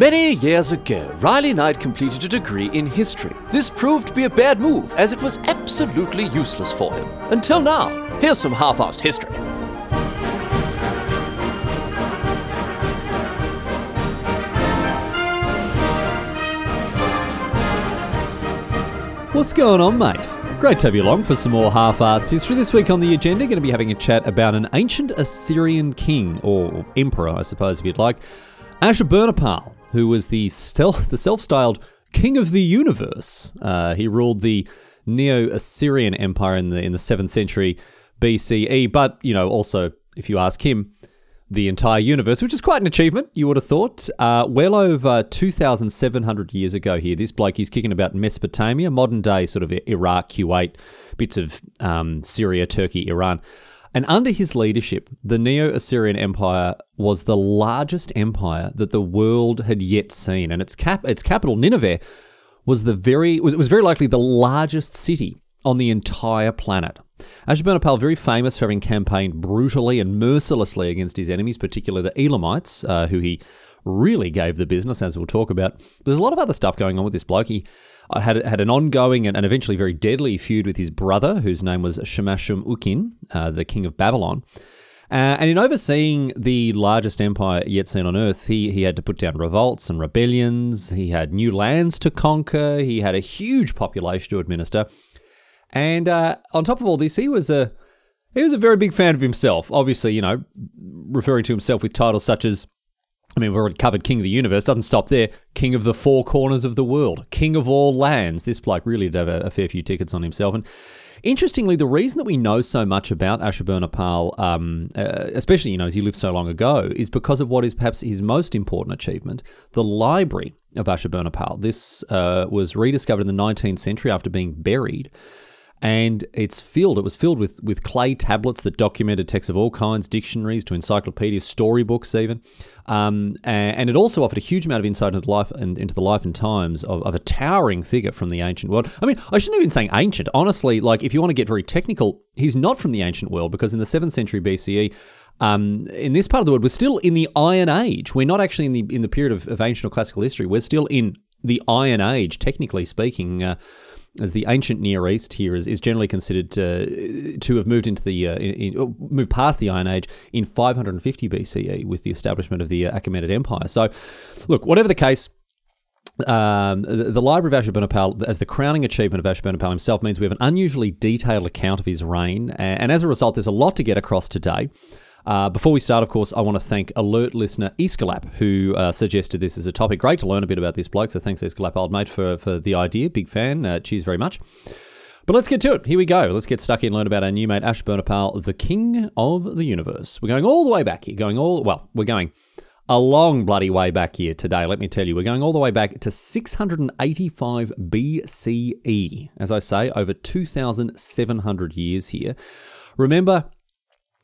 Many years ago, Riley Knight completed a degree in history. This proved to be a bad move, as it was absolutely useless for him. Until now. Here's some half assed history. What's going on, mate? Great to have you along for some more half-assed history. This week on the agenda, going to be having a chat about an ancient Assyrian king, or emperor, I suppose, if you'd like, Ashurbanipal, who was the, stealth, the self-styled king of the universe. Uh, he ruled the Neo-Assyrian Empire in the in the seventh century BCE, but you know, also if you ask him, the entire universe, which is quite an achievement, you would have thought. Uh, well over 2,700 years ago here, this bloke, he's kicking about Mesopotamia, modern day sort of Iraq, Kuwait, bits of um, Syria, Turkey, Iran. And under his leadership, the Neo Assyrian Empire was the largest empire that the world had yet seen. And its, cap- its capital, Nineveh, was, the very, was, was very likely the largest city on the entire planet. Ashurbanipal, very famous for having campaigned brutally and mercilessly against his enemies, particularly the Elamites, uh, who he really gave the business, as we'll talk about. There's a lot of other stuff going on with this bloke. He had had an ongoing and, and, eventually very deadly feud with his brother, whose name was Shamash Ukin, uh, the king of Babylon. Uh, and in overseeing the largest empire yet seen on earth, he, he had to put down revolts and rebellions. He had new lands to conquer. He had a huge population to administer. And uh, on top of all this, he was a he was a very big fan of himself. Obviously, you know, referring to himself with titles such as I mean, we've already covered King of the Universe. Doesn't stop there. King of the four corners of the world. King of all lands. This bloke really did have a, a fair few tickets on himself. And interestingly, the reason that we know so much about Ashurbanipal, um, uh, especially, you know, as he lived so long ago, is because of what is perhaps his most important achievement, the library of Ashurbanipal. This uh, was rediscovered in the 19th century after being buried and it's filled. It was filled with with clay tablets that documented texts of all kinds, dictionaries to encyclopedias, storybooks, even. Um, and, it also offered a huge amount of insight into the life and into the life and times of, of a towering figure from the ancient world. I mean, I shouldn't have even say ancient. Honestly, like if you want to get very technical, he's not from the ancient world because in the seventh century BCE. Um, in this part of the world, we're still in the Iron Age. We're not actually in the in the period of, of ancient or classical history. We're still in the Iron Age, technically speaking. Uh, as the ancient Near East here is, is generally considered to, to have moved into the uh, in, in, moved past the Iron Age in 550 BCE with the establishment of the uh, Achaemenid Empire. So, look, whatever the case. Um, the, the, Library of Ashurbanipal, as the crowning achievement of Ashurbanipal himself, means we have an unusually detailed account of his reign, and, and as a result, there's a lot to get across today. Uh, before we start, of course, I want to thank alert listener Escalap, who uh, suggested this as a topic. Great to learn a bit about this bloke, so thanks, Escalap, old mate, for, for the idea. Big fan. Uh, cheers very much. But let's get to it. Here we go. Let's get stuck in and learn about our new mate, Ashurbanipal, the king of the universe. We're going all the way back here. Going all, well, we're going a long bloody way back here today, let me tell you. We're going all the way back to 685 BCE. As I say, over 2,700 years here. Remember,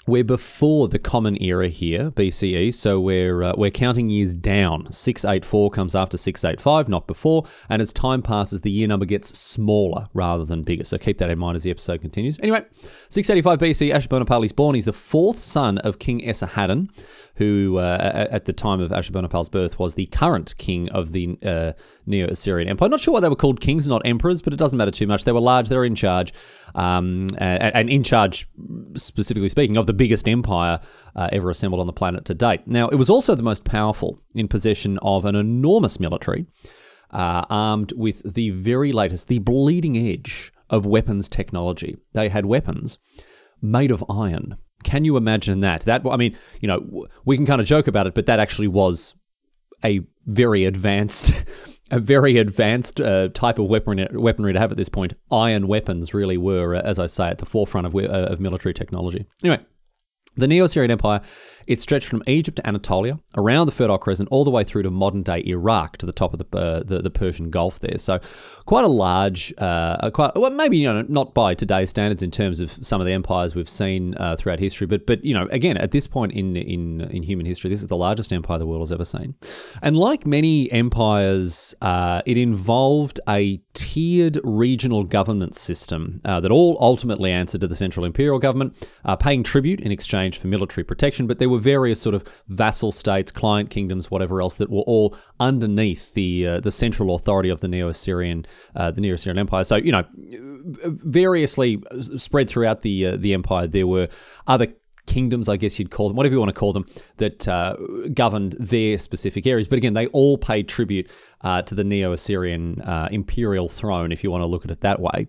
we're before the Common Era here, BCE, so we're uh, we're counting years down. 684 comes after 685, not before, and as time passes, the year number gets smaller rather than bigger. So keep that in mind as the episode continues. Anyway, 685 BC, Ashurbanipal is born. He's the fourth son of King Esarhaddon, who uh, at the time of Ashurbanipal's birth was the current king of the uh, Neo Assyrian Empire. Not sure why they were called kings, not emperors, but it doesn't matter too much. They were large, they were in charge, um, and, and, in charge, specifically speaking, of the biggest empire uh, ever assembled on the planet to date. Now, it was also the most powerful in possession of an enormous military, uh, armed with the very latest, the bleeding edge of weapons technology. They had weapons made of iron. Can you imagine that? That I mean, you know, we can kind of joke about it, but that actually was a very advanced a very advanced uh, type of weaponry, weaponry to have at this point. Iron weapons really were, uh, as I say, at the forefront of, uh, of military technology. Anyway, the Neo Assyrian Empire it stretched from Egypt to Anatolia, around the Fertile Crescent, all the way through to modern day Iraq to the top of the uh, the, the, Persian Gulf there. So quite a large, uh, quite well maybe you know not by today's standards in terms of some of the empires we've seen uh, throughout history, but but you know again at this point in in in human history, this is the largest empire the world has ever seen. And like many empires, uh, it involved a tiered regional government system uh, that all ultimately answered to the central imperial government, uh, paying tribute in exchange for military protection. But there were were various sort of vassal states, client kingdoms, whatever else that were all underneath the uh, the central authority of the Neo-Assyrian uh, the Neo-Assyrian Empire. So you know, variously spread throughout the uh, the empire, there were other kingdoms, I guess you'd call them, whatever you want to call them, that uh, governed their specific areas. But again, they all paid tribute uh, to the Neo Assyrian uh, imperial throne, if you want to look at it that way.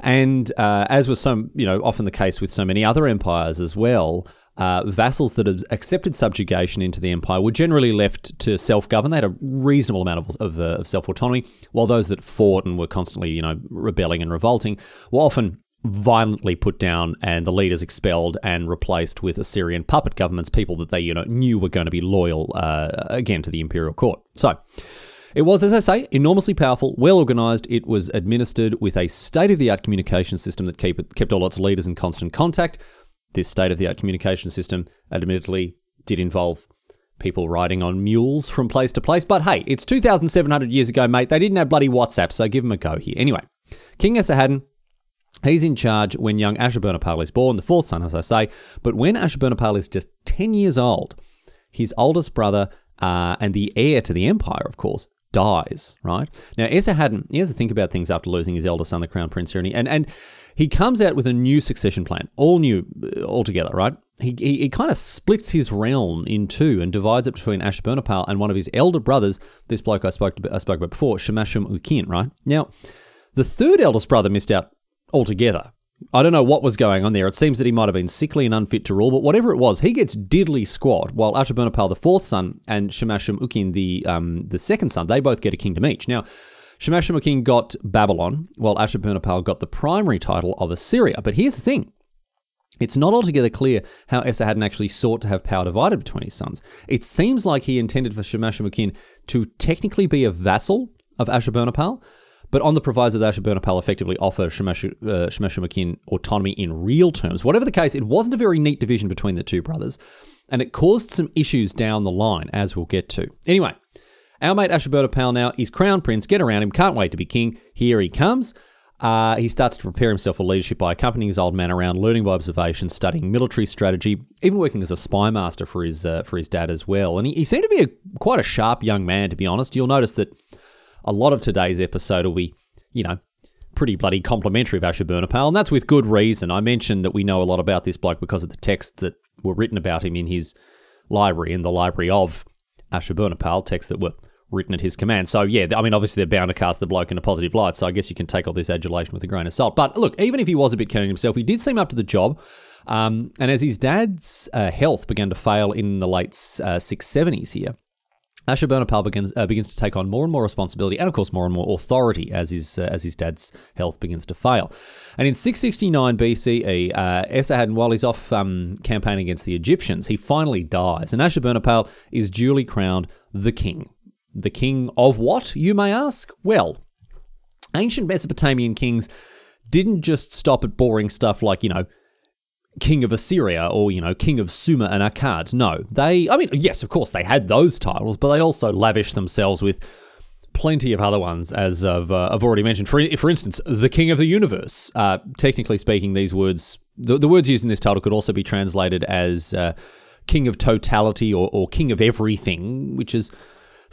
And uh, as was some, you know, often the case with so many other empires as well. Uh, vassals that had accepted subjugation into the empire were generally left to self-govern. They had a reasonable amount of, of, uh, of self-autonomy, while those that fought and were constantly, you know, rebelling and revolting were often violently put down and the leaders expelled and replaced with Assyrian puppet governments, people that they you know knew were going to be loyal uh, again to the imperial court. So. It was, as I say, enormously powerful, well organised. It was administered with a state of the art communication system that kept, kept all its leaders in constant contact. This state of the art communication system, admittedly, did involve people riding on mules from place to place. But hey, it's 2,700 years ago, mate. They didn't have bloody WhatsApp, so give them a go here. Anyway, King Esarhaddon He's in charge when young Ashurbanipal is born, the fourth son, as I say. But when Ashurbanipal is just 10 years old, his oldest brother uh, and the heir to the empire, of course, dies, right? Now, Esarhaddon, he has to think about things after losing his eldest son, the crown prince, and, and, and he comes out with a new succession plan, all new uh, altogether, right? He, he, he kind of splits his realm in two and divides it between Ashurbanipal and one of his elder brothers, this bloke I spoke, to, I spoke about before, Shemashum Ukin, right? Now, the third eldest brother missed out altogether. I don't know what was going on there. It seems that he might have been sickly and unfit to rule, but whatever it was, he gets diddly squat, while Ashurbanipal, the fourth son, and Shemashum Ukin, the, um, the second son, they both get a kingdom each. Now, Shemashum Ukin got Babylon, while Ashurbanipal got the primary title of Assyria. But here's the thing. It's not altogether clear how Esarhaddon actually sought to have power divided between his sons. It seems like he intended for Shemashum Ukin to technically be a vassal of Ashurbanipal, but on the proviso that Ashurbanipal effectively offer Shemashum uh, autonomy in real terms. Whatever the case, it wasn't a very neat division between the two brothers, and it caused some issues down the line, as we'll get to. Anyway, our mate Ashurbanipal now is crown prince. Get around him, can't wait to be king. Here he comes. Uh, he starts to prepare himself for leadership by accompanying his old man around, learning by observation, studying military strategy, even working as a spy master for his uh, for his dad as well. And he, he seemed to be a, quite a sharp young man, to be honest. You'll notice that a lot of today's episode will be, you know, pretty bloody complimentary of Ashurbanipal, and that's with good reason. I mentioned that we know a lot about this bloke because of the texts that were written about him in his library, in the library of Ashurbanipal, texts that were written at his command. So yeah, I mean, obviously they're bound to cast the bloke in a positive light. So I guess you can take all this adulation with a grain of salt. But look, even if he was a bit keen himself, he did seem up to the job. Um, and as his dad's uh, health began to fail in the late uh, 670s here, Ashurbanipal begins uh, begins to take on more and more responsibility, and of course more and more authority as his uh, as his dad's health begins to fail. And in 669 BCE, uh, Esarhaddon, while he's off um, campaigning against the Egyptians, he finally dies, and Ashurbanipal is duly crowned the king. The king of what, you may ask? Well, ancient Mesopotamian kings didn't just stop at boring stuff like you know king of Assyria or, you know, king of Sumer and Akkad. No, they, I mean, yes, of course, they had those titles, but they also lavished themselves with plenty of other ones, as I've, uh, I've already mentioned. For, for instance, the king of the universe. Uh, technically speaking, these words, the, the, words used in this title could also be translated as uh, king of totality or, or king of everything, which is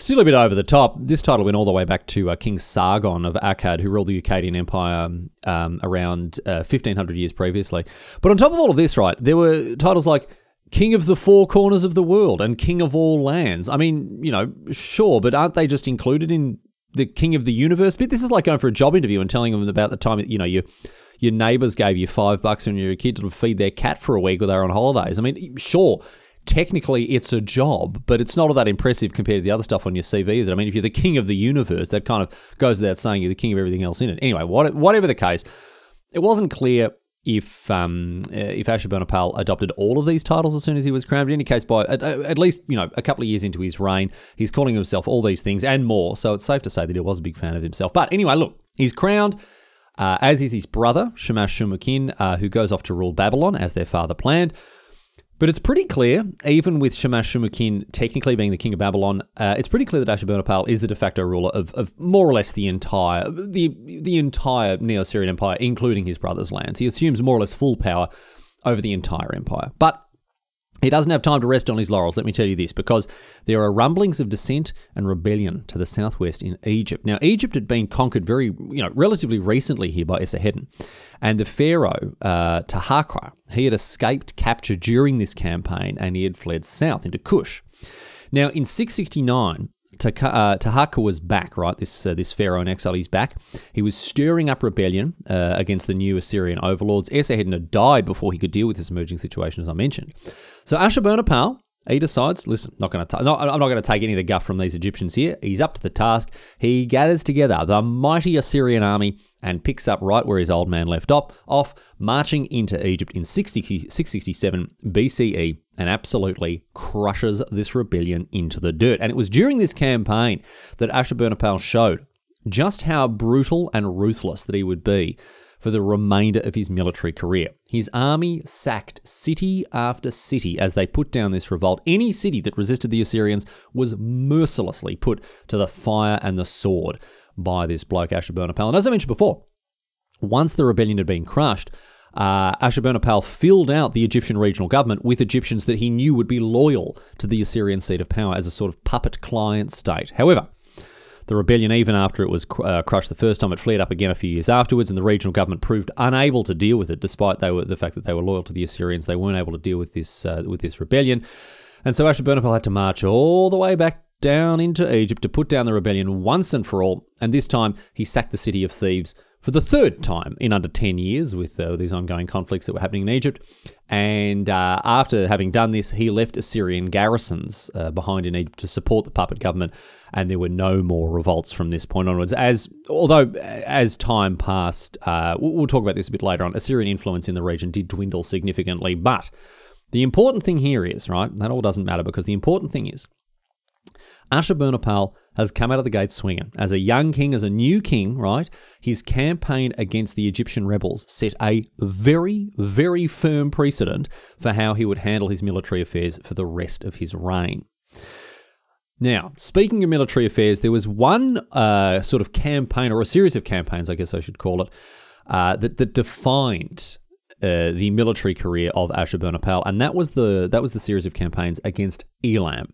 Still a bit over the top. This title went all the way back to uh, King Sargon of Akkad, who ruled the Akkadian Empire um, around uh, 1500 years previously. But on top of all of this, right, there were titles like King of the Four Corners of the World and King of All Lands. I mean, you know, sure, but aren't they just included in the King of the Universe bit? This is like going for a job interview and telling them about the time, you know, you your neighbors gave you five bucks when you were a kid to feed their cat for a week or they were on holidays. I mean, sure, technically it's a job, but it's not all that impressive compared to the other stuff on your CV, is it? I mean, if you're the king of the universe, that kind of goes without saying you're the king of everything else in it. Anyway, whatever the case, it wasn't clear if um, uh, if Ashurbanipal adopted all of these titles as soon as he was crowned. In any case, by at, at, least you know a couple of years into his reign, he's calling himself all these things and more. So it's safe to say that he was a big fan of himself. But anyway, look, he's crowned. Uh, as is his brother, Shamash Shumakin, uh, who goes off to rule Babylon as their father planned. But it's pretty clear, even with Shamash Shumukin technically being the king of Babylon, uh, it's pretty clear that Ashurbanipal is the de facto ruler of, of more or less the entire the the entire Neo-Assyrian Empire, including his brother's lands. He assumes more or less full power over the entire empire. But He doesn't have time to rest on his laurels, let me tell you this, because there are rumblings of dissent and rebellion to the southwest in Egypt. Now, Egypt had been conquered very, you know, relatively recently here by Esarhaddon, and the pharaoh uh, Taharqa, he had escaped capture during this campaign, and he had fled south into Kush. Now, in 669, uh, Taharqa was back, right? This uh, this pharaoh in exile, he's back. He was stirring up rebellion uh, against the new Assyrian overlords. Esarhaddon had died before he could deal with this emerging situation, as I mentioned. So Ashurbanipal, he decides, listen, not going to, I'm not going to take any of the guff from these Egyptians here. He's up to the task. He gathers together the mighty Assyrian army and picks up right where his old man left off, off marching into Egypt in 60, 667 BCE and absolutely crushes this rebellion into the dirt. And it was during this campaign that Ashurbanipal showed just how brutal and ruthless that he would be for the remainder of his military career. His army sacked city after city as they put down this revolt. Any city that resisted the Assyrians was mercilessly put to the fire and the sword by this bloke Ashurbanipal. And as I mentioned before, once the rebellion had been crushed, uh, Ashurbanipal filled out the Egyptian regional government with Egyptians that he knew would be loyal to the Assyrian seat of power as a sort of puppet client state. However, the rebellion, even after it was uh, crushed the first time, it flared up again a few years afterwards, and the regional government proved unable to deal with it, despite they were, the fact that they were loyal to the Assyrians. They weren't able to deal with this uh, with this rebellion, and so Ashurbanipal had to march all the way back down into Egypt to put down the rebellion once and for all. And this time, he sacked the city of Thebes for the third time in under 10 years with uh, these ongoing conflicts that were happening in Egypt. And uh, after having done this, he left Assyrian garrisons uh, behind in Egypt to support the puppet government. And there were no more revolts from this point onwards. As although as time passed, uh, we'll talk about this a bit later on. Assyrian influence in the region did dwindle significantly. But the important thing here is right. That all doesn't matter because the important thing is Ashurbanipal has come out of the gate swinging. As a young king, as a new king, right, his campaign against the Egyptian rebels set a very, very firm precedent for how he would handle his military affairs for the rest of his reign. Now, speaking of military affairs, there was one uh, sort of campaign, or a series of campaigns, I guess I should call it, uh, that, that defined uh, the military career of Ashurbanipal, and that was the that was the series of campaigns against Elam.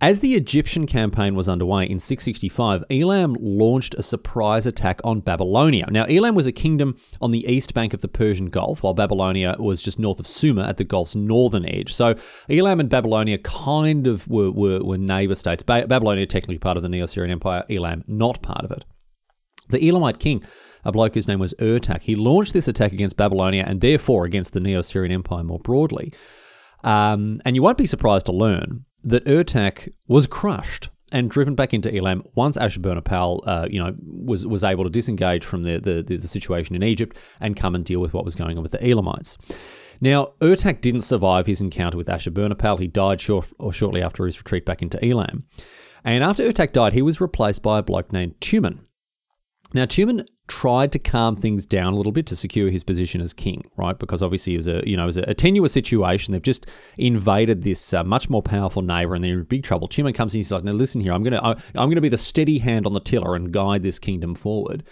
As the Egyptian campaign was underway in 665, Elam launched a surprise attack on Babylonia. Now, Elam was a kingdom on the east bank of the Persian Gulf, while Babylonia was just north of Sumer at the Gulf's northern edge. So, Elam and Babylonia kind of were, were, were neighbor states. Ba- Babylonia, technically part of the Neo Assyrian Empire, Elam, not part of it. The Elamite king a bloke whose name was Ertak. He launched this attack against Babylonia and therefore against the Neo Assyrian Empire more broadly. Um, and you won't be surprised to learn that Ertak was crushed and driven back into Elam once Ashurbanipal, uh, you know, was was able to disengage from the, the, the situation in Egypt and come and deal with what was going on with the Elamites. Now, Ertak didn't survive his encounter with Ashurbanipal. He died short, or shortly after his retreat back into Elam. And after Ertak died, he was replaced by a bloke named Tumen. Now, Tumen tried to calm things down a little bit to secure his position as king, right? Because obviously it was a you know it was a tenuous situation. They've just invaded this uh, much more powerful neighbor, and they're in big trouble. Tumen comes in, he's like, "Now listen here, I'm gonna I, I'm gonna be the steady hand on the tiller and guide this kingdom forward."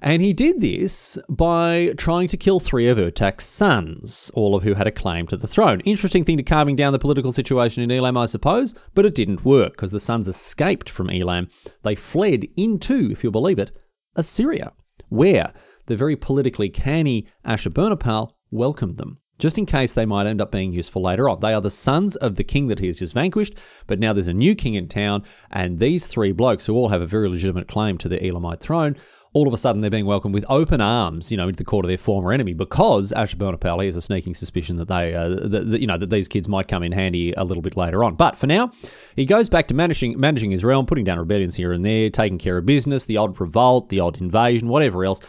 And he did this by trying to kill three of Ertak's sons, all of who had a claim to the throne. Interesting thing to calming down the political situation in Elam, I suppose, but it didn't work because the sons escaped from Elam. They fled into, if you'll believe it, Assyria where the very politically canny Ashurbanipal welcomed them, just in case they might end up being useful later on. They are the sons of the king that he has just vanquished, but now there's a new king in town, and these three blokes, who all have a very legitimate claim to the Elamite throne, all of a sudden they're being welcomed with open arms, you know, into the court of their former enemy because Ashurbanipal has a sneaking suspicion that they, uh, that, that, you know, that these kids might come in handy a little bit later on. But for now, he goes back to managing managing his realm, putting down rebellions here and there, taking care of business, the odd revolt, the odd invasion, whatever else.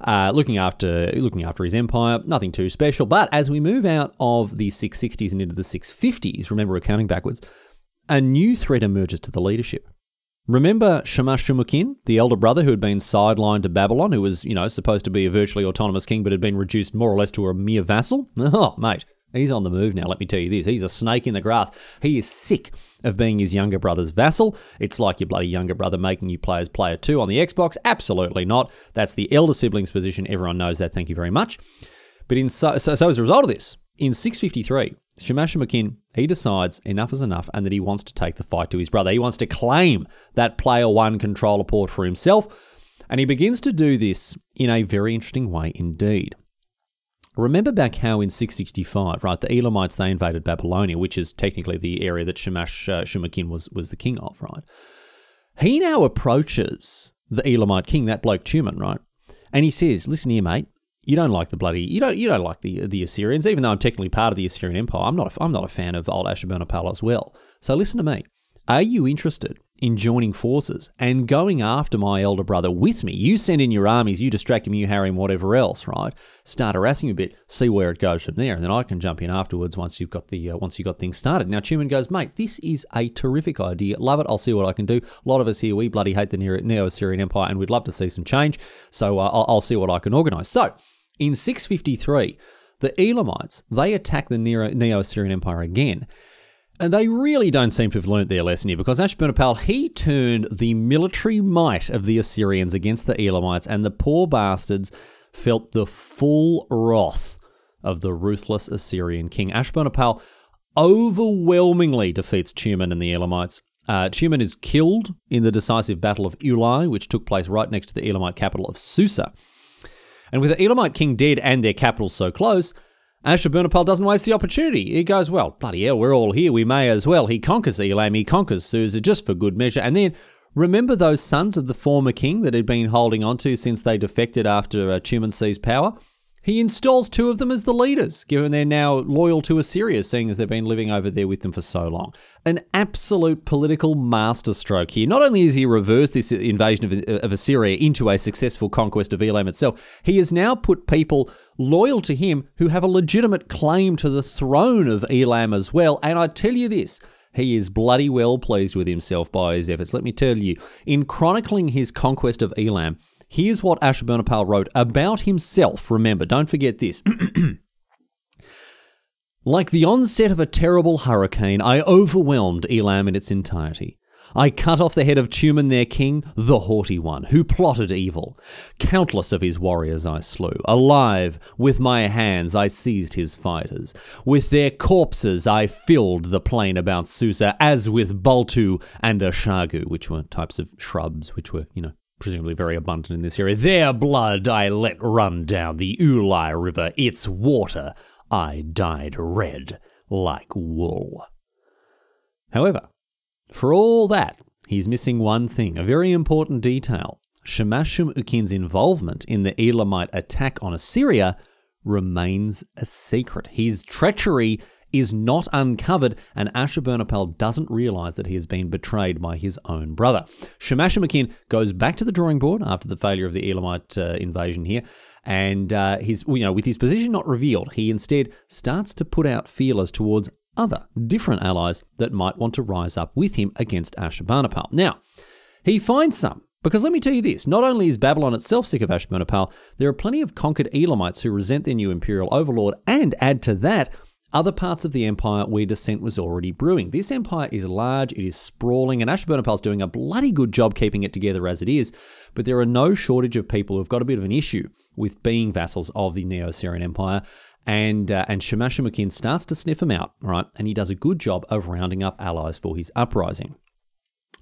Uh, looking after looking after his empire, nothing too special. But as we move out of the 660s and into the 650s, remember, we're counting backwards, a new threat emerges to the leadership. Remember Shamash Shumukin, the elder brother who had been sidelined to Babylon, who was, you know, supposed to be a virtually autonomous king but had been reduced more or less to a mere vassal? Oh, mate, he's on the move now, let me tell you this. He's a snake in the grass. He is sick of being his younger brother's vassal. It's like your bloody younger brother making you play as player two on the Xbox. Absolutely not. That's the elder sibling's position. Everyone knows that. Thank you very much. But in so, so, so as a result of this, in 653, Shamash Shamakin, he decides enough is enough and that he wants to take the fight to his brother. He wants to claim that player one controller port for himself. And he begins to do this in a very interesting way indeed. Remember back how in 665, right, the Elamites, they invaded Babylonia, which is technically the area that Shamash uh, Shumakin was, was the king of, right? He now approaches the Elamite king, that bloke Tuman, right? And he says, listen here, mate, you don't like the bloody you don't you don't like the the Assyrians, even though I'm technically part of the Assyrian Empire. I'm not a, I'm not a fan of old Ashurbanipal as well. So listen to me. Are you interested in joining forces and going after my elder brother with me? You send in your armies, you distract him, you harry him, whatever else, right? Start harassing a bit, see where it goes from there, and then I can jump in afterwards once you've got the uh, once you got things started. Now Tuman goes, mate, this is a terrific idea. Love it. I'll see what I can do. A lot of us here, we bloody hate the Neo Assyrian Empire, and we'd love to see some change. So uh, I'll, I'll see what I can organise. So in 653, the Elamites, they attack the Neo-Assyrian Empire again. And they really don't seem to have learnt their lesson here because Ashurbanipal, he turned the military might of the Assyrians against the Elamites, and the poor bastards felt the full wrath of the ruthless Assyrian king. Ashurbanipal overwhelmingly defeats Tuman and the Elamites. Uh, Tuman is killed in the decisive Battle of Ulai, which took place right next to the Elamite capital of Susa. And with the Elamite king dead and their capital so close, Ashurbanipal doesn't waste the opportunity. He goes, well, bloody hell, we're all here, we may as well. He conquers Elam, he conquers Susa just for good measure. And then remember those sons of the former king that he'd been holding on to since they defected after uh, Tuman seized power? He installs two of them as the leaders, given they're now loyal to Assyria, seeing as they've been living over there with them for so long. An absolute political masterstroke here. Not only has he reversed this invasion of, of Assyria into a successful conquest of Elam itself, he has now put people loyal to him who have a legitimate claim to the throne of Elam as well. And I tell you this, he is bloody well pleased with himself by his efforts. Let me tell you, in chronicling his conquest of Elam, Here's what Ashurbanipal wrote about himself. Remember, don't forget this. like the onset of a terrible hurricane, I overwhelmed Elam in its entirety. I cut off the head of Tuman, their king, the haughty one, who plotted evil. Countless of his warriors I slew. Alive, with my hands I seized his fighters. With their corpses I filled the plain about Susa, as with Baltu and Ashagu, which were types of shrubs, which were, you know, presumably very abundant in this area. Their blood I let run down the Ulai River, its water I dyed red like wool. However, for all that, he's missing one thing, a very important detail. Shamash Shumukin's involvement in the Elamite attack on Assyria remains a secret. His treachery is not uncovered, and Ashurbanipal doesn't realize that he has been betrayed by his own brother. Shamash goes back to the drawing board after the failure of the Elamite uh, invasion here, and uh, his, you know, with his position not revealed, he instead starts to put out feelers towards other different allies that might want to rise up with him against Ashurbanipal. Now, he finds some. Because let me tell you this, not only is Babylon itself sick of Ashurbanipal, there are plenty of conquered Elamites who resent their new imperial overlord, and add to that, other parts of the empire where dissent was already brewing. This empire is large, it is sprawling, and Ashurbanipal is doing a bloody good job keeping it together as it is, but there are no shortage of people who've got a bit of an issue with being vassals of the Neo-Assyrian Empire, and uh, and Shamash Shamakin starts to sniff them out, right? And he does a good job of rounding up allies for his uprising.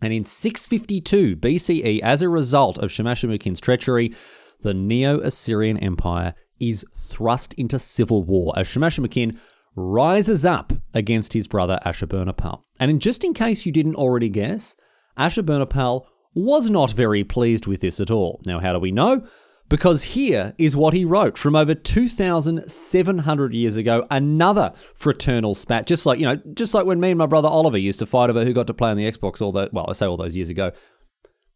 And in 652 BCE, as a result of Shamash Shamakin's treachery, the Neo-Assyrian Empire is thrust into civil war as Shamash Shamakin rises up against his brother Ashurbanipal. And in, just in case you didn't already guess, Ashurbanipal was not very pleased with this at all. Now, how do we know? Because here is what he wrote from over 2,700 years ago, another fraternal spat, just like, you know, just like when me and my brother Oliver used to fight over who got to play on the Xbox all that, well, I say all those years ago,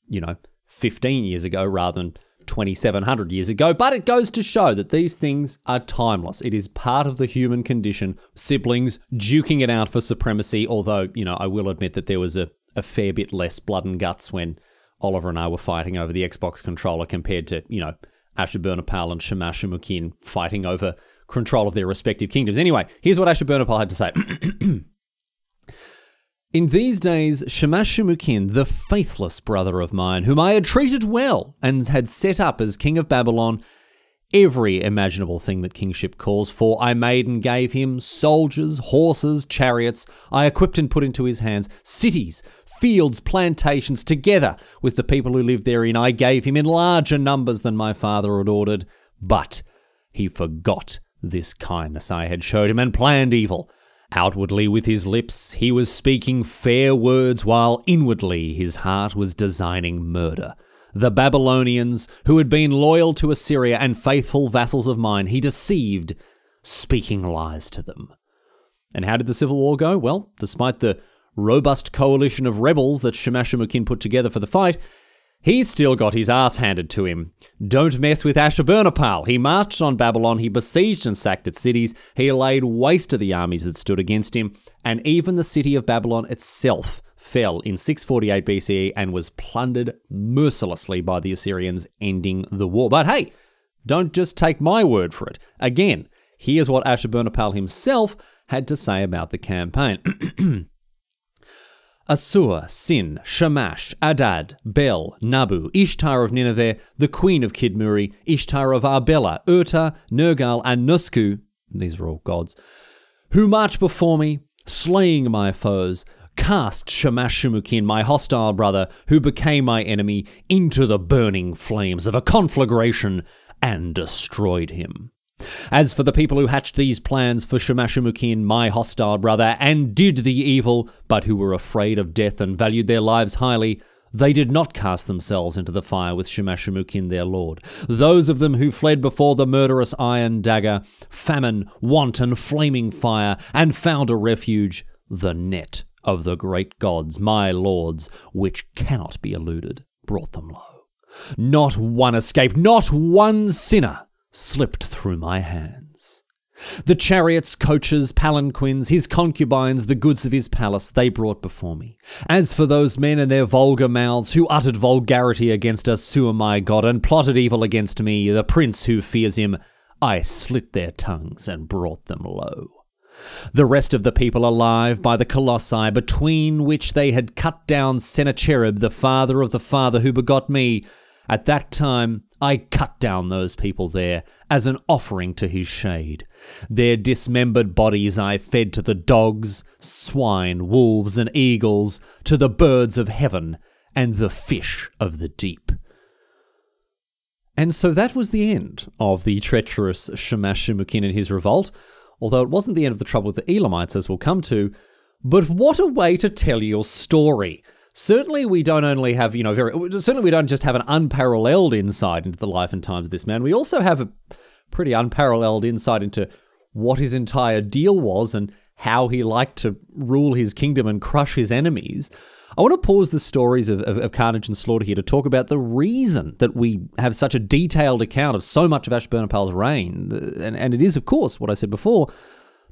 you know, 15 years ago rather than 2,700 years ago, but it goes to show that these things are timeless. It is part of the human condition. Siblings duking it out for supremacy, although, you know, I will admit that there was a, a fair bit less blood and guts when Oliver and I were fighting over the Xbox controller compared to, you know, Ashurbanipal and Shamash Shumukin fighting over control of their respective kingdoms. Anyway, here's what Ashurbanipal had to say. In these days, Shamash Shumukin, the faithless brother of mine, whom I had treated well and had set up as king of Babylon, every imaginable thing that kingship calls for. I made and gave him soldiers, horses, chariots. I equipped and put into his hands cities, fields, plantations, together with the people who lived therein. I gave him in larger numbers than my father had ordered. But he forgot this kindness I had showed him and planned evil. Outwardly, with his lips, he was speaking fair words, while inwardly his heart was designing murder. The Babylonians, who had been loyal to Assyria and faithful vassals of mine, he deceived, speaking lies to them. And how did the civil war go? Well, despite the robust coalition of rebels that Shamash-shum-ukin put together for the fight, he still got his ass handed to him. Don't mess with Ashurbanipal. He marched on Babylon, he besieged and sacked its cities, he laid waste to the armies that stood against him, and even the city of Babylon itself fell in 648 BCE and was plundered mercilessly by the Assyrians, ending the war. But hey, don't just take my word for it. Again, here's what Ashurbanipal himself had to say about the campaign. Assur, Sin, Shamash, Adad, Bel, Nabu, Ishtar of Nineveh, the queen of Kidmuri, Ishtar of Arbela, Urta, Nergal, and Nusku, these are all gods, who march before me, slaying my foes, cast Shamash-shum-ukin, my hostile brother, who became my enemy, into the burning flames of a conflagration, and destroyed him. As for the people who hatched these plans for Shamash-shum-ukin, my hostile brother, and did the evil, but who were afraid of death and valued their lives highly, they did not cast themselves into the fire with Shamash-shum-ukin their lord. Those of them who fled before the murderous iron dagger, famine, want, and flaming fire, and found a refuge, the net of the great gods, my lords, which cannot be eluded, brought them low. Not one escaped, not one sinner slipped through my hands. The chariots, coaches, palanquins, his concubines, the goods of his palace, they brought before me. As for those men and their vulgar mouths, who uttered vulgarity against Assur my god, and plotted evil against me, the prince who fears him, I slit their tongues and brought them low. The rest of the people alive by the Colossi, between which they had cut down Sennacherib, the father of the father who begot me, at that time I cut down those people there as an offering to his shade. Their dismembered bodies I fed to the dogs, swine, wolves, and eagles, to the birds of heaven, and the fish of the deep. And so that was the end of the treacherous Shamash-shum-ukin and his revolt, although it wasn't the end of the trouble with the Elamites, as we'll come to. But what a way to tell your story! Certainly we don't only have you know very certainly we don't just have an unparalleled insight into the life and times of this man. We also have a pretty unparalleled insight into what his entire deal was and how he liked to rule his kingdom and crush his enemies. I want to pause the stories of, of, of carnage and slaughter here to talk about the reason that we have such a detailed account of so much of Ashurbanipal's reign. And, and it is of course what i said before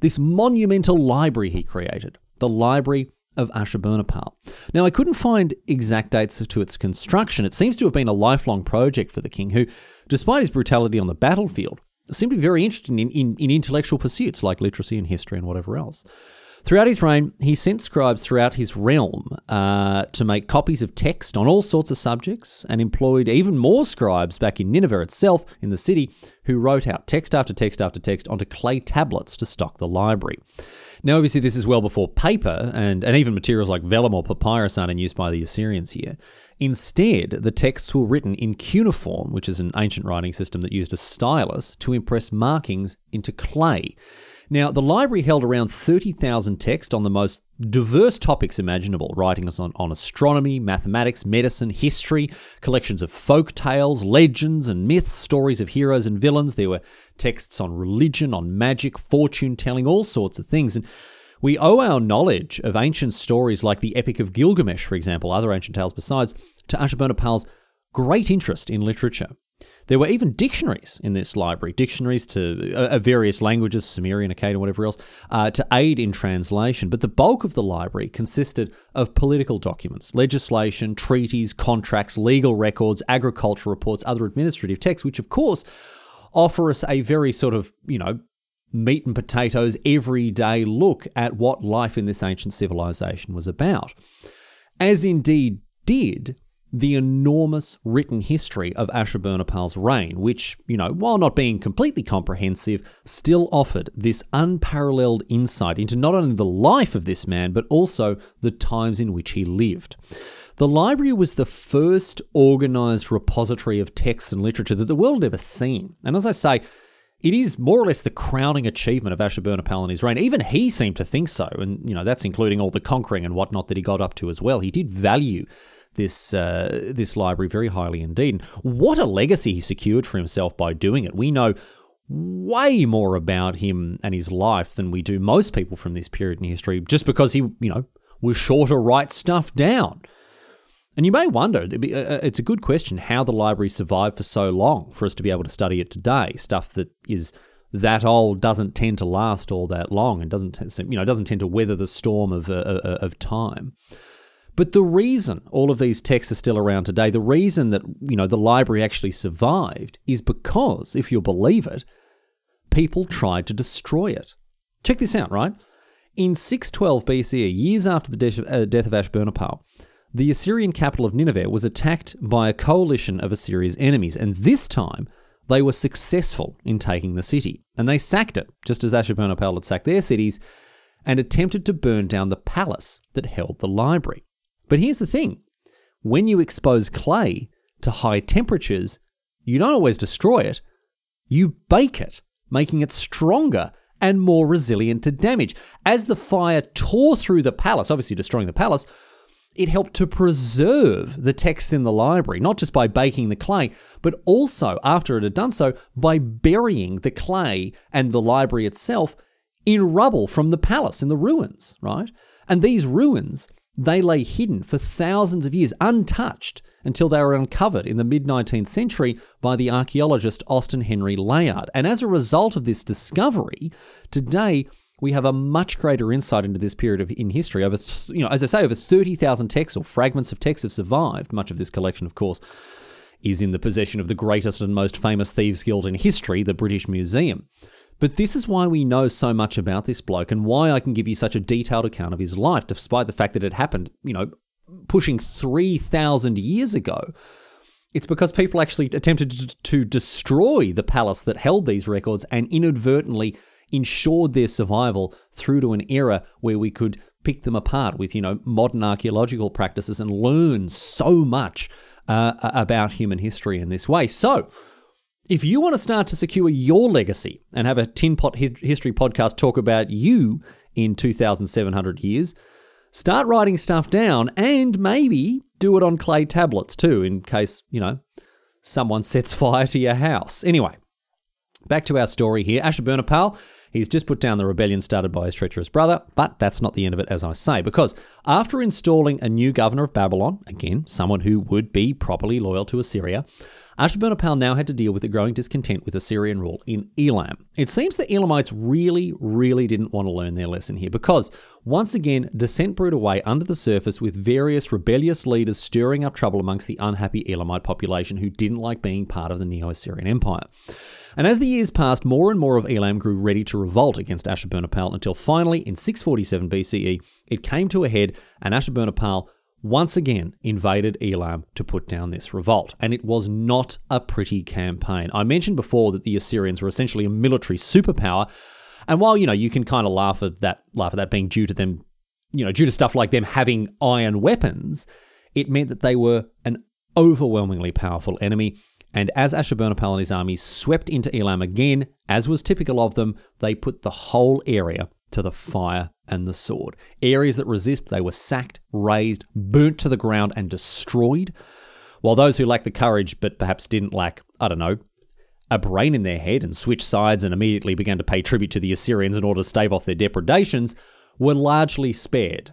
this monumental library he created the library of Ashurbanipal. Now, I couldn't find exact dates to its construction. It seems to have been a lifelong project for the king, who, despite his brutality on the battlefield, seemed to be very interested in, in, in intellectual pursuits like literacy and history and whatever else. Throughout his reign, he sent scribes throughout his realm uh, to make copies of text on all sorts of subjects and employed even more scribes back in Nineveh itself, in the city, who wrote out text after text after text onto clay tablets to stock the library. Now, obviously, this is well before paper and, and even materials like vellum or papyrus aren't in use by the Assyrians here. Instead, the texts were written in cuneiform, which is an ancient writing system that used a stylus to impress markings into clay. Now, the library held around 30,000 texts on the most diverse topics imaginable writings on, on astronomy, mathematics, medicine, history, collections of folk tales, legends, and myths, stories of heroes and villains. There were texts on religion, on magic, fortune telling, all sorts of things. And we owe our knowledge of ancient stories like the Epic of Gilgamesh, for example, other ancient tales besides, to Ashurbanipal's great interest in literature. There were even dictionaries in this library, dictionaries to uh, various languages, Sumerian, Akkadian, whatever else, uh, to aid in translation. But the bulk of the library consisted of political documents, legislation, treaties, contracts, legal records, agriculture reports, other administrative texts, which of course offer us a very sort of, you know, meat and potatoes, everyday look at what life in this ancient civilization was about. As indeed did the enormous written history of Ashurbanipal's reign, which, you know, while not being completely comprehensive, still offered this unparalleled insight into not only the life of this man, but also the times in which he lived. The library was the first organized repository of texts and literature that the world had ever seen. And as I say, it is more or less the crowning achievement of Ashurbanipal in his reign. Even he seemed to think so, and you know that's including all the conquering and whatnot that he got up to as well. He did value this uh, this library very highly indeed. And what a legacy he secured for himself by doing it. We know way more about him and his life than we do most people from this period in history, just because he, you know, was sure to write stuff down. And you may wonder, uh, uh, it's a good question how the library survived for so long for us to be able to study it today. Stuff that is that old doesn't tend to last all that long and doesn't, you know, doesn't tend to weather the storm of, uh, of time. But the reason all of these texts are still around today, the reason that, you know, the library actually survived is because, if you'll believe it, people tried to destroy it. Check this out, right? In 612 BCE, years after the death of, uh, death the Assyrian capital of Nineveh was attacked by a coalition of Assyria's enemies, and this time they were successful in taking the city. And they sacked it, just as Ashurbanipal had sacked their cities, and attempted to burn down the palace that held the library. But here's the thing when you expose clay to high temperatures, you don't always destroy it, you bake it, making it stronger and more resilient to damage. As the fire tore through the palace, obviously destroying the palace, it helped to preserve the texts in the library, not just by baking the clay, but also, after it had done so, by burying the clay and the library itself in rubble from the palace, in the ruins, right? And these ruins they lay hidden for thousands of years, untouched, until they were uncovered in the mid 19th century by the archaeologist Austin Henry Layard. And as a result of this discovery, today we have a much greater insight into this period of, in history. Over, you know, as I say, over 30,000 texts or fragments of texts have survived. Much of this collection, of course, is in the possession of the greatest and most famous thieves guild in history, the British Museum. But this is why we know so much about this bloke and why I can give you such a detailed account of his life, despite the fact that it happened, you know, pushing 3,000 years ago. It's because people actually attempted to destroy the palace that held these records and inadvertently ensured their survival through to an era where we could pick them apart with, you know, modern archaeological practices and learn so much uh, about human history in this way. So, if you want to start to secure your legacy and have a Tin Pot History podcast talk about you in 2,700 years, start writing stuff down and maybe do it on clay tablets too, in case, you know, someone sets fire to your house. Anyway, back to our story here. Ashurbanipal He's just put down the rebellion started by his treacherous brother, but that's not the end of it, as I say, because after installing a new governor of Babylon, again, someone who would be properly loyal to Assyria, Ashurbanipal now had to deal with the growing discontent with Assyrian rule in Elam. It seems the Elamites really, really didn't want to learn their lesson here because, once again, dissent brewed away under the surface with various rebellious leaders stirring up trouble amongst the unhappy Elamite population who didn't like being part of the Neo Assyrian Empire. And as the years passed, more and more of Elam grew ready to revolt against Ashurbanipal until finally, in 647 BCE, it came to a head and Ashurbanipal once again invaded Elam to put down this revolt. And it was not a pretty campaign. I mentioned before that the Assyrians were essentially a military superpower. And while, you know, you can kind of laugh at that laugh at that being due to them, you know, due to stuff like them having iron weapons, it meant that they were an overwhelmingly powerful enemy and as Ashurbanipal and his army swept into Elam again, as was typical of them, they put the whole area to the fire and the sword. Areas that resist, they were sacked, razed, burnt to the ground, and destroyed. While those who lacked the courage, but perhaps didn't lack, I don't know, a brain in their head and switched sides and immediately began to pay tribute to the Assyrians in order to stave off their depredations, were largely spared.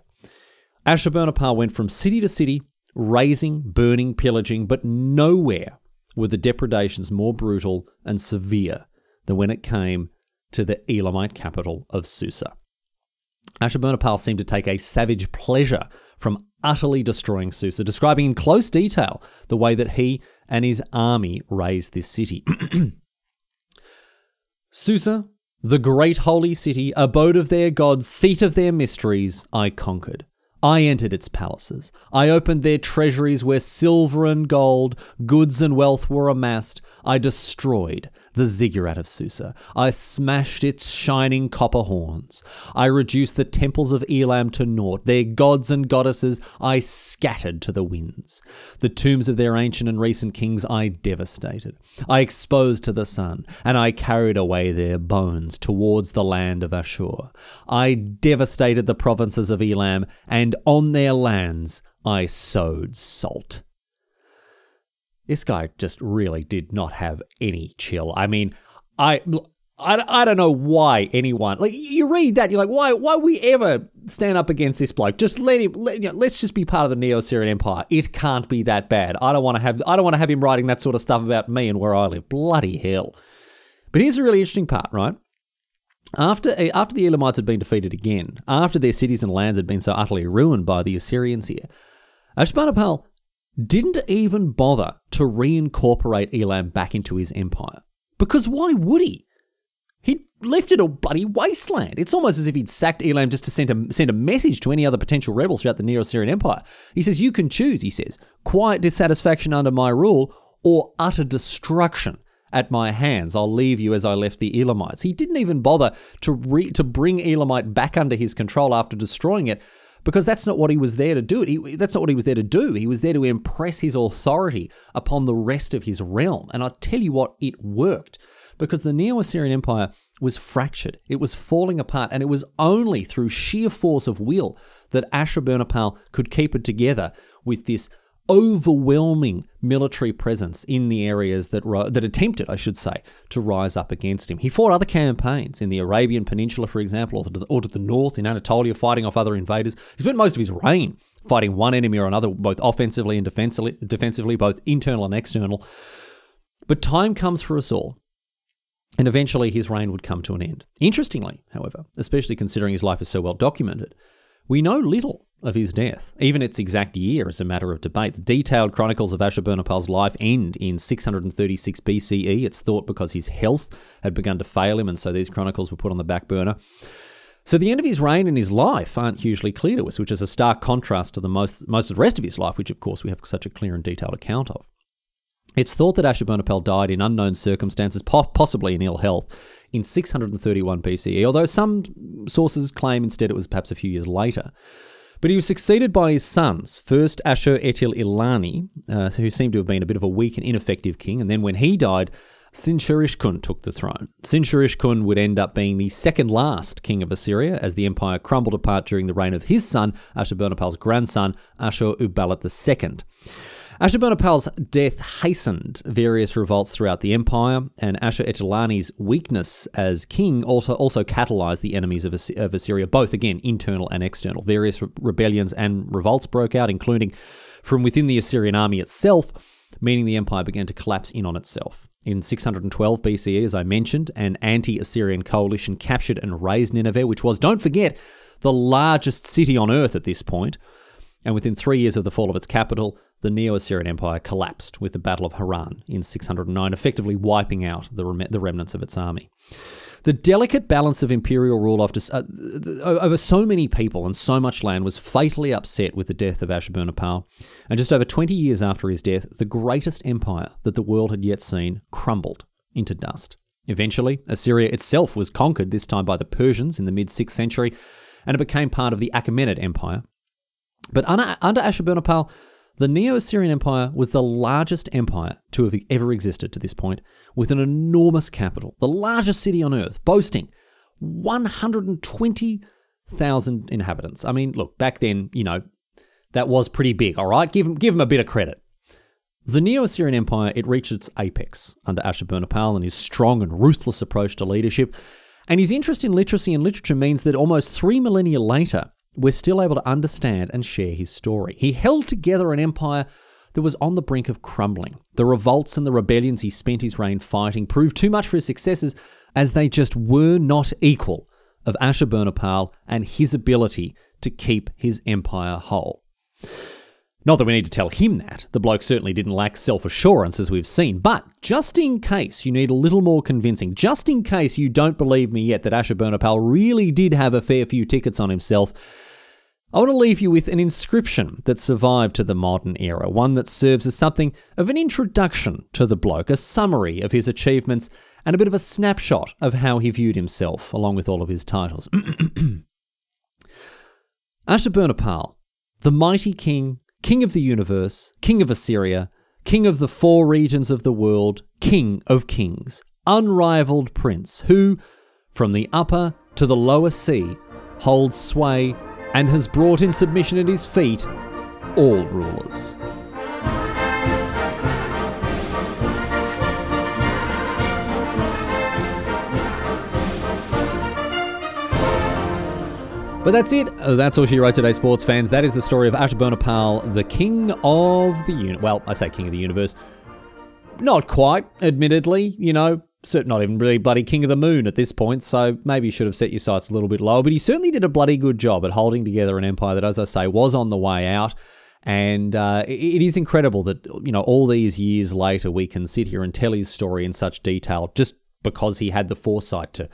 Ashurbanipal went from city to city, razing, burning, pillaging, but nowhere were the depredations more brutal and severe than when it came to the Elamite capital of Susa. Ashurbanipal seemed to take a savage pleasure from utterly destroying Susa, describing in close detail the way that he and his army razed this city. Susa, the great holy city, abode of their gods, seat of their mysteries, I conquered. I entered its palaces. I opened their treasuries where silver and gold, goods and wealth were amassed. I destroyed the ziggurat of Susa. I smashed its shining copper horns. I reduced the temples of Elam to naught. Their gods and goddesses I scattered to the winds. The tombs of their ancient and recent kings I devastated. I exposed to the sun, and I carried away their bones towards the land of Ashur. I devastated the provinces of Elam, and on their lands I sowed salt. This guy just really did not have any chill. I mean, I. I, I don't know why anyone like you read that you're like why why we ever stand up against this bloke? Just let him let, you know, let's just be part of the Neo-Assyrian Empire. It can't be that bad. I don't want to have I don't want to have him writing that sort of stuff about me and where I live. Bloody hell. But here's a really interesting part right? After eh, after the Elamites had been defeated again after their cities and lands had been so utterly ruined by the Assyrians here Ashurbanipal didn't even bother to reincorporate Elam back into his empire. Because why would he? He left it a bloody wasteland. It's almost as if he'd sacked Elam just to send a, send a message to any other potential rebels throughout the Neo Assyrian Empire. He says, You can choose, he says, quiet dissatisfaction under my rule or utter destruction at my hands. I'll leave you as I left the Elamites. He didn't even bother to, re- to bring Elamite back under his control after destroying it because that's not what he was there to do. He, that's not what he was there to do. He was there to impress his authority upon the rest of his realm. And I'll tell you what, it worked because the Neo Assyrian Empire was fractured. It was falling apart, and it was only through sheer force of will that Ashurbanipal could keep it together with this overwhelming military presence in the areas that that attempted, I should say, to rise up against him. He fought other campaigns in the Arabian Peninsula, for example, or to the, or to the north in Anatolia, fighting off other invaders. He spent most of his reign fighting one enemy or another, both offensively and defensively, defensively both internal and external. But time comes for us all. And eventually his reign would come to an end. Interestingly, however, especially considering his life is so well documented, we know little of his death. Even its exact year is a matter of debate. The detailed chronicles of Ashurbanipal's life end in 636 BCE. It's thought because his health had begun to fail him, and so these chronicles were put on the back burner. So the end of his reign and his life aren't hugely clear to us, which is a stark contrast to the most most of the rest of his life, which of course we have such a clear and detailed account of. It's thought that Ashurbanipal died in unknown circumstances, possibly in ill health, in 631 BCE, although some sources claim instead it was perhaps a few years later. But he was succeeded by his sons, first Ashur Etil Ilani, uh, who seemed to have been a bit of a weak and ineffective king, and then when he died, Sinsharishkun took the throne. Sinsharishkun would end up being the second last king of Assyria as the empire crumbled apart during the reign of his son, Ashurbanipal's grandson, Ashur Uballit II. Ashurbanipal's death hastened various revolts throughout the empire, and Ashur Etil Ilani's weakness as king also, also catalyzed the enemies of, of Assyria, both again internal and external. Various re- rebellions and revolts broke out, including from within the Assyrian army itself, meaning the empire began to collapse in on itself. In 612 BCE, as I mentioned, an anti Assyrian coalition captured and razed Nineveh, which was, don't forget, the largest city on earth at this point. And within three years of the fall of its capital, the Neo Assyrian Empire collapsed with the Battle of Haran in 609, effectively wiping out the, rem- the remnants of its army. The delicate balance of imperial rule after, uh, over so many people and so much land was fatally upset with the death of Ashurbanipal, and just over 20 years after his death, the greatest empire that the world had yet seen crumbled into dust. Eventually, Assyria itself was conquered, this time by the Persians in the mid 6th century, and it became part of the Achaemenid Empire. But under, under Ashurbanipal, the Neo Assyrian Empire was the largest empire to have ever existed to this point, with an enormous capital, the largest city on earth, boasting 120,000 inhabitants. I mean, look, back then, you know, that was pretty big, all right? Give them, give them a bit of credit. The Neo Assyrian Empire, it reached its apex under Ashurbanipal and his strong and ruthless approach to leadership. And his interest in literacy and literature means that almost three millennia later, we're still able to understand and share his story. He held together an empire that was on the brink of crumbling. The revolts and the rebellions he spent his reign fighting proved too much for his successors, as they just were not equal of Ashurbanipal and his ability to keep his empire whole. Not that we need to tell him that. The bloke certainly didn't lack self assurance, as we've seen. But just in case you need a little more convincing, just in case you don't believe me yet that Ashurbanipal really did have a fair few tickets on himself, I want to leave you with an inscription that survived to the modern era, one that serves as something of an introduction to the bloke, a summary of his achievements, and a bit of a snapshot of how he viewed himself, along with all of his titles. Ashurbanipal, the mighty king, king of the universe, king of Assyria, king of the four regions of the world, king of kings, unrivaled prince, who, from the upper to the lower sea, holds sway and has brought in submission at his feet all rulers. But that's it. Uh, That's all she wrote today, sports fans. That is the story of Ashurbanipal, the king of the universe. Well, I say king of the universe. Not quite, admittedly. You know, cer- not even really bloody king of the moon at this point. So maybe you should have set your sights a little bit lower. But he certainly did a bloody good job at holding together an empire that, as I say, was on the way out. And uh, it is incredible that you know all these years later we can sit here and tell his story in such detail, just because he had the foresight to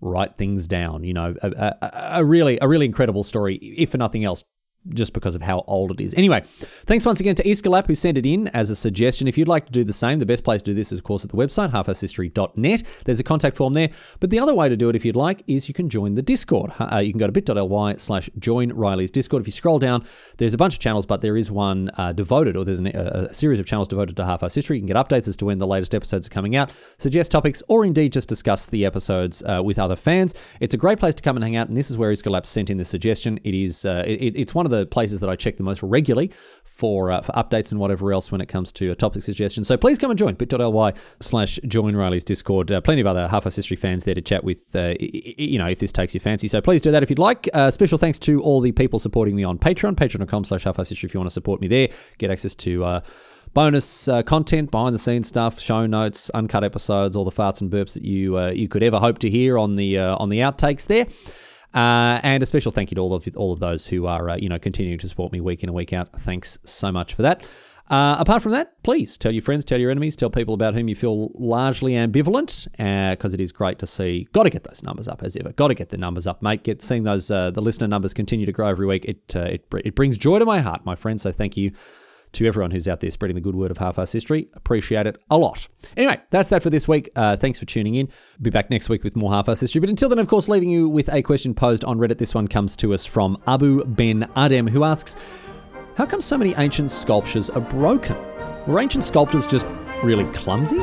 write things down. You know, a, a, a really a really incredible story, if for nothing else. Just because of how old it is. Anyway, thanks once again to Escalap who sent it in as a suggestion. If you'd like to do the same, the best place to do this is, of course, at the website, halfasshistory.net. There's a contact form there. But the other way to do it, if you'd like, is you can join the Discord. Uh, you can go to bit.ly slash join Riley's Discord. If you scroll down, there's a bunch of channels, but there is one uh, devoted, or there's an, a, a series of channels devoted to Half Ass History. You can get updates as to when the latest episodes are coming out, suggest topics, or indeed just discuss the episodes uh, with other fans. It's a great place to come and hang out, and this is where Iscolap sent in the suggestion. It is uh, it, it's one of the places that I check the most regularly for uh, for updates and whatever else when it comes to a topic suggestion. So please come and join bit.ly slash join Riley's Discord. Uh, plenty of other Half Ass History fans there to chat with, uh, you know, if this takes your fancy. So please do that if you'd like. Uh, special thanks to all the people supporting me on Patreon, patreon.com slash Half History if you want to support me there. Get access to uh, bonus uh, content, behind the scenes stuff, show notes, uncut episodes, all the farts and burps that you uh, you could ever hope to hear on the uh, on the outtakes there. Uh, and a special thank you to all of all of those who are uh, you know continuing to support me week in and week out. Thanks so much for that. Uh, apart from that, please tell your friends, tell your enemies, tell people about whom you feel largely ambivalent, because it is great to see. Got to get those numbers up as ever. Got to get the numbers up, mate. Get seeing those uh, the listener numbers continue to grow every week. It uh, it it brings joy to my heart, my friends. So thank you to everyone who's out there spreading the good word of half-ass history. Appreciate it a lot. Anyway, that's that for this week. Uh, thanks for tuning in. Be back next week with more half-ass history. But until then, of course, leaving you with a question posed on Reddit. This one comes to us from Abu Ben Adem, who asks, "How come so many ancient sculptures are broken? Were ancient sculptors just really clumsy?"